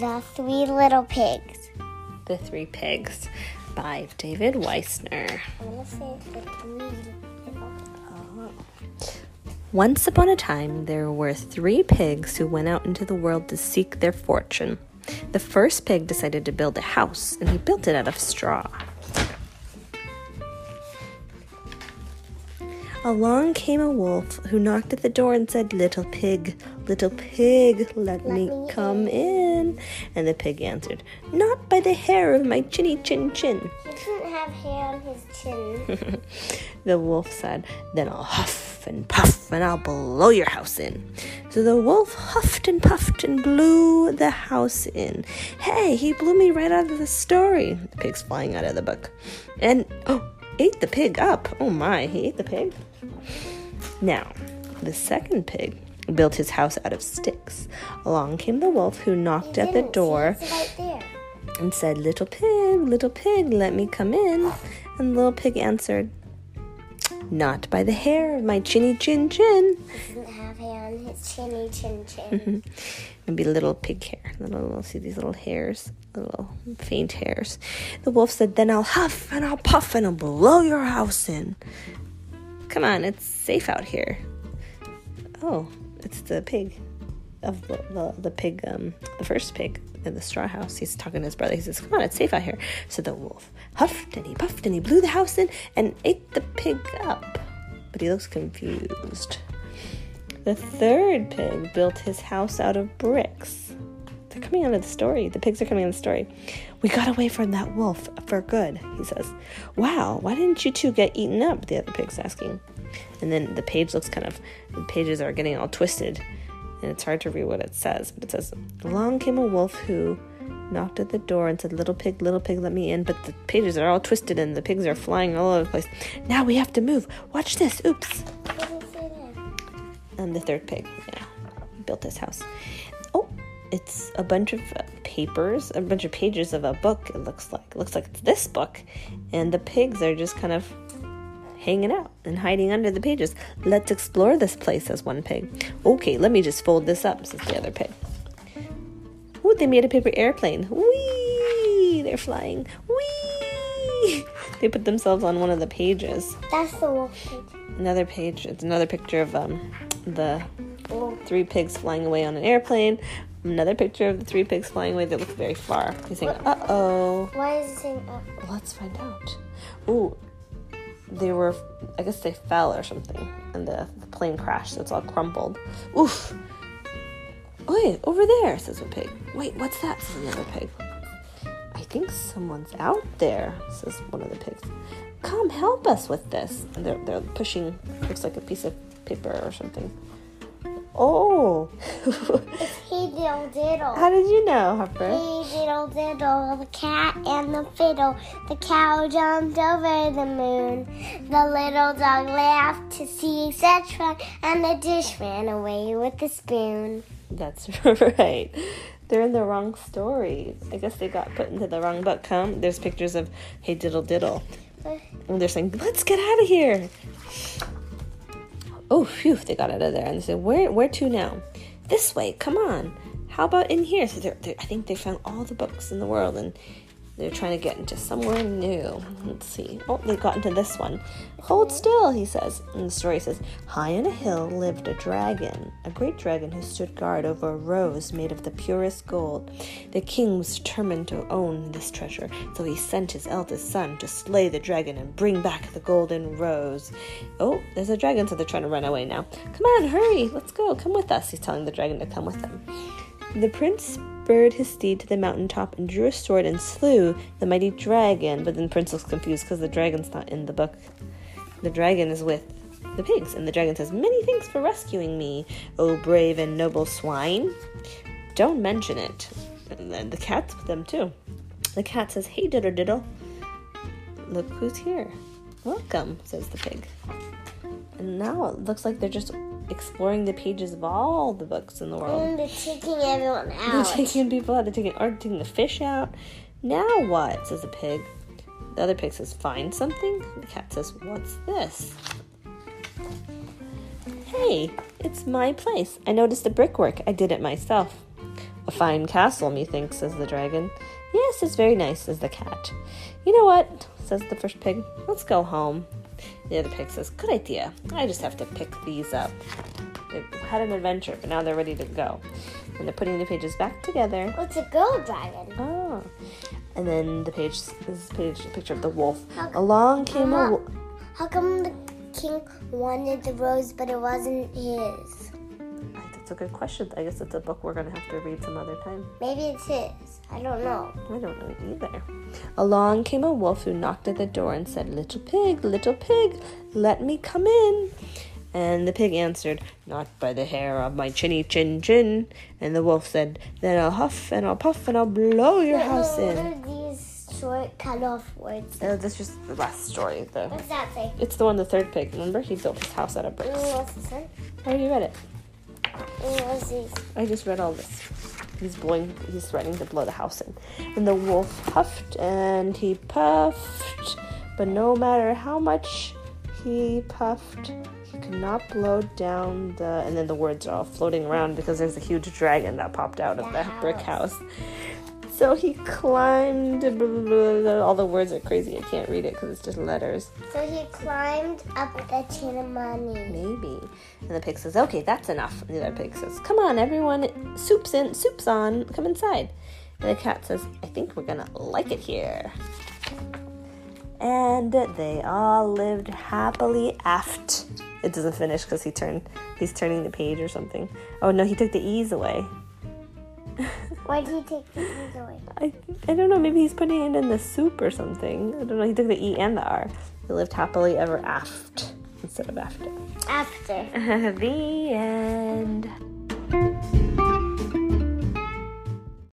The Three Little Pigs. The Three Pigs by David Wiesner. I want to say the three Once upon a time, there were three pigs who went out into the world to seek their fortune. The first pig decided to build a house, and he built it out of straw. Along came a wolf who knocked at the door and said, Little pig, little pig, let, me, me come in. And the pig answered, Not by the hair of my chinny chin chin. He doesn't have hair on his chin. The wolf said, Then I'll huff and puff and I'll blow your house in. So the wolf huffed and puffed and blew the house in. Hey, he blew me right out of the story. The pig's flying out of the book. And, oh, ate the pig up. Oh my, he ate the pig. Now, the second pig built his house out of sticks. Along came the wolf who knocked at the door right and said, Little pig, little pig, let me come in. And the little pig answered, Not by the hair of my chinny chin chin. He doesn't have hair on his chinny chin chin. Mm-hmm. Maybe little pig hair. Little, little, see these little hairs, little faint hairs. The wolf said, Then I'll huff and I'll puff and I'll blow your house in. Come on, it's safe out here. Oh, it's the pig of the, the, the pig, um, the first pig in the straw house. He's talking to his brother. He says, Come on, it's safe out here. So the wolf huffed and he puffed and he blew the house in and ate the pig up. But he looks confused. The third pig built his house out of bricks. They're coming out of the story. The pigs are coming out of the story. We got away from that wolf for good, he says. Wow, why didn't you two get eaten up? The other pig's asking. And then the page looks kind of, the pages are getting all twisted, and it's hard to read what it says. But it says, Along came a wolf who knocked at the door and said, Little pig, little pig, let me in. But the pages are all twisted and the pigs are flying all over the place. Now we have to move. Watch this. Oops. And the third pig, yeah, built this house. Oh, it's a bunch of papers, a bunch of pages of a book. It looks like. It looks like it's this book, and the pigs are just kind of hanging out and hiding under the pages. Let's explore this place, says one pig. Okay, let me just fold this up, says the other pig. Ooh, they made a paper airplane. Whee! They're flying. Whee! They put themselves on one of the pages. That's the wolf pig. Another page. It's another picture of um, the three pigs flying away on an airplane. Another picture of the three pigs flying away that look very far. He's saying, "Uh oh." Why is it saying up? Let's find out. Ooh, they were. I guess they fell or something, and the, the plane crashed, so it's all crumpled. Oof. Wait, over there, says a pig. Wait, what's that? Says another pig. I think someone's out there, says one of the pigs. Come help us with this. And they're, they're pushing, looks like a piece of paper or something. Oh, Hey diddle diddle. how did you know, Harper? Hey diddle diddle, the cat and the fiddle. The cow jumped over the moon. The little dog laughed to see such fun, and the dish ran away with the spoon. That's right. They're in the wrong story. I guess they got put into the wrong book. Come, there's pictures of Hey Diddle Diddle. And they're saying, let's get out of here. Oh, phew, they got out of there. And they said, where, where to now? This way, come on. How about in here? So they're, they're, I think they found all the books in the world and they're trying to get into somewhere new. Let's see. Oh, they got into this one. Hold still, he says. And the story says, High on a hill lived a dragon, a great dragon who stood guard over a rose made of the purest gold. The king was determined to own this treasure, so he sent his eldest son to slay the dragon and bring back the golden rose. Oh, there's a dragon, so they're trying to run away now. Come on, hurry, let's go. Come with us. He's telling the dragon to come with them. The prince spurred his steed to the mountain top and drew a sword and slew the mighty dragon. But then the prince looks confused because the dragon's not in the book. The dragon is with the pigs, and the dragon says, Many thanks for rescuing me, O brave and noble swine. Don't mention it. And then the cat's with them too. The cat says, Hey, diddle diddle. Look who's here. Welcome, says the pig. And now it looks like they're just exploring the pages of all the books in the world. And they're taking everyone They're out. taking people out. They're taking, are taking the fish out. Now what? Says the pig. The other pig says, Find something. The cat says, What's this? Hey, it's my place. I noticed the brickwork. I did it myself. A fine castle, methinks, says the dragon. Yes, it's very nice, says the cat. You know what, says the first pig. Let's go home. Yeah, the other pig says, Good idea. I just have to pick these up. They've had an adventure, but now they're ready to go. And they're putting the pages back together. Oh, What's a girl dragon? Oh. And then the page, this is page, a picture of the wolf. How- Along came a wolf. How come the king wanted the rose but it wasn't his? That's a good question. I guess it's a book we're going to have to read some other time. Maybe it's his. I don't know. I don't know either. Along came a wolf who knocked at the door and said, Little pig, little pig, let me come in. And the pig answered, Not by the hair of my chinny chin chin. And the wolf said, Then I'll huff and I'll puff and I'll blow your house What in. are these short cut off words? Uh, that's just the last story. The, What's that say? it's the one the third pig. Remember? He built his house out of bricks. Mm, What's this one? I already read it. I just read all this. He's blowing. He's threatening to blow the house in, and the wolf puffed and he puffed, but no matter how much he puffed, he could not blow down the. And then the words are all floating around because there's a huge dragon that popped out of The brick house. So he climbed. blah, blah, blah. All the words are crazy. I can't read it because it's just letters. So he climbed up the chimney. Maybe. And the pig says, okay, that's enough. And the other pig says, come on, everyone, soup's in, soup's on, come inside. And the cat says, I think we're gonna like it here. And they all lived happily aft. It doesn't finish because he turned, he's turning the page or something. Oh no, he took the e's away. Why did he take the E's away? I, I don't know, maybe he's putting it in the soup or something. I don't know, he took the E and the R. They lived happily ever aft instead of after. After. the end.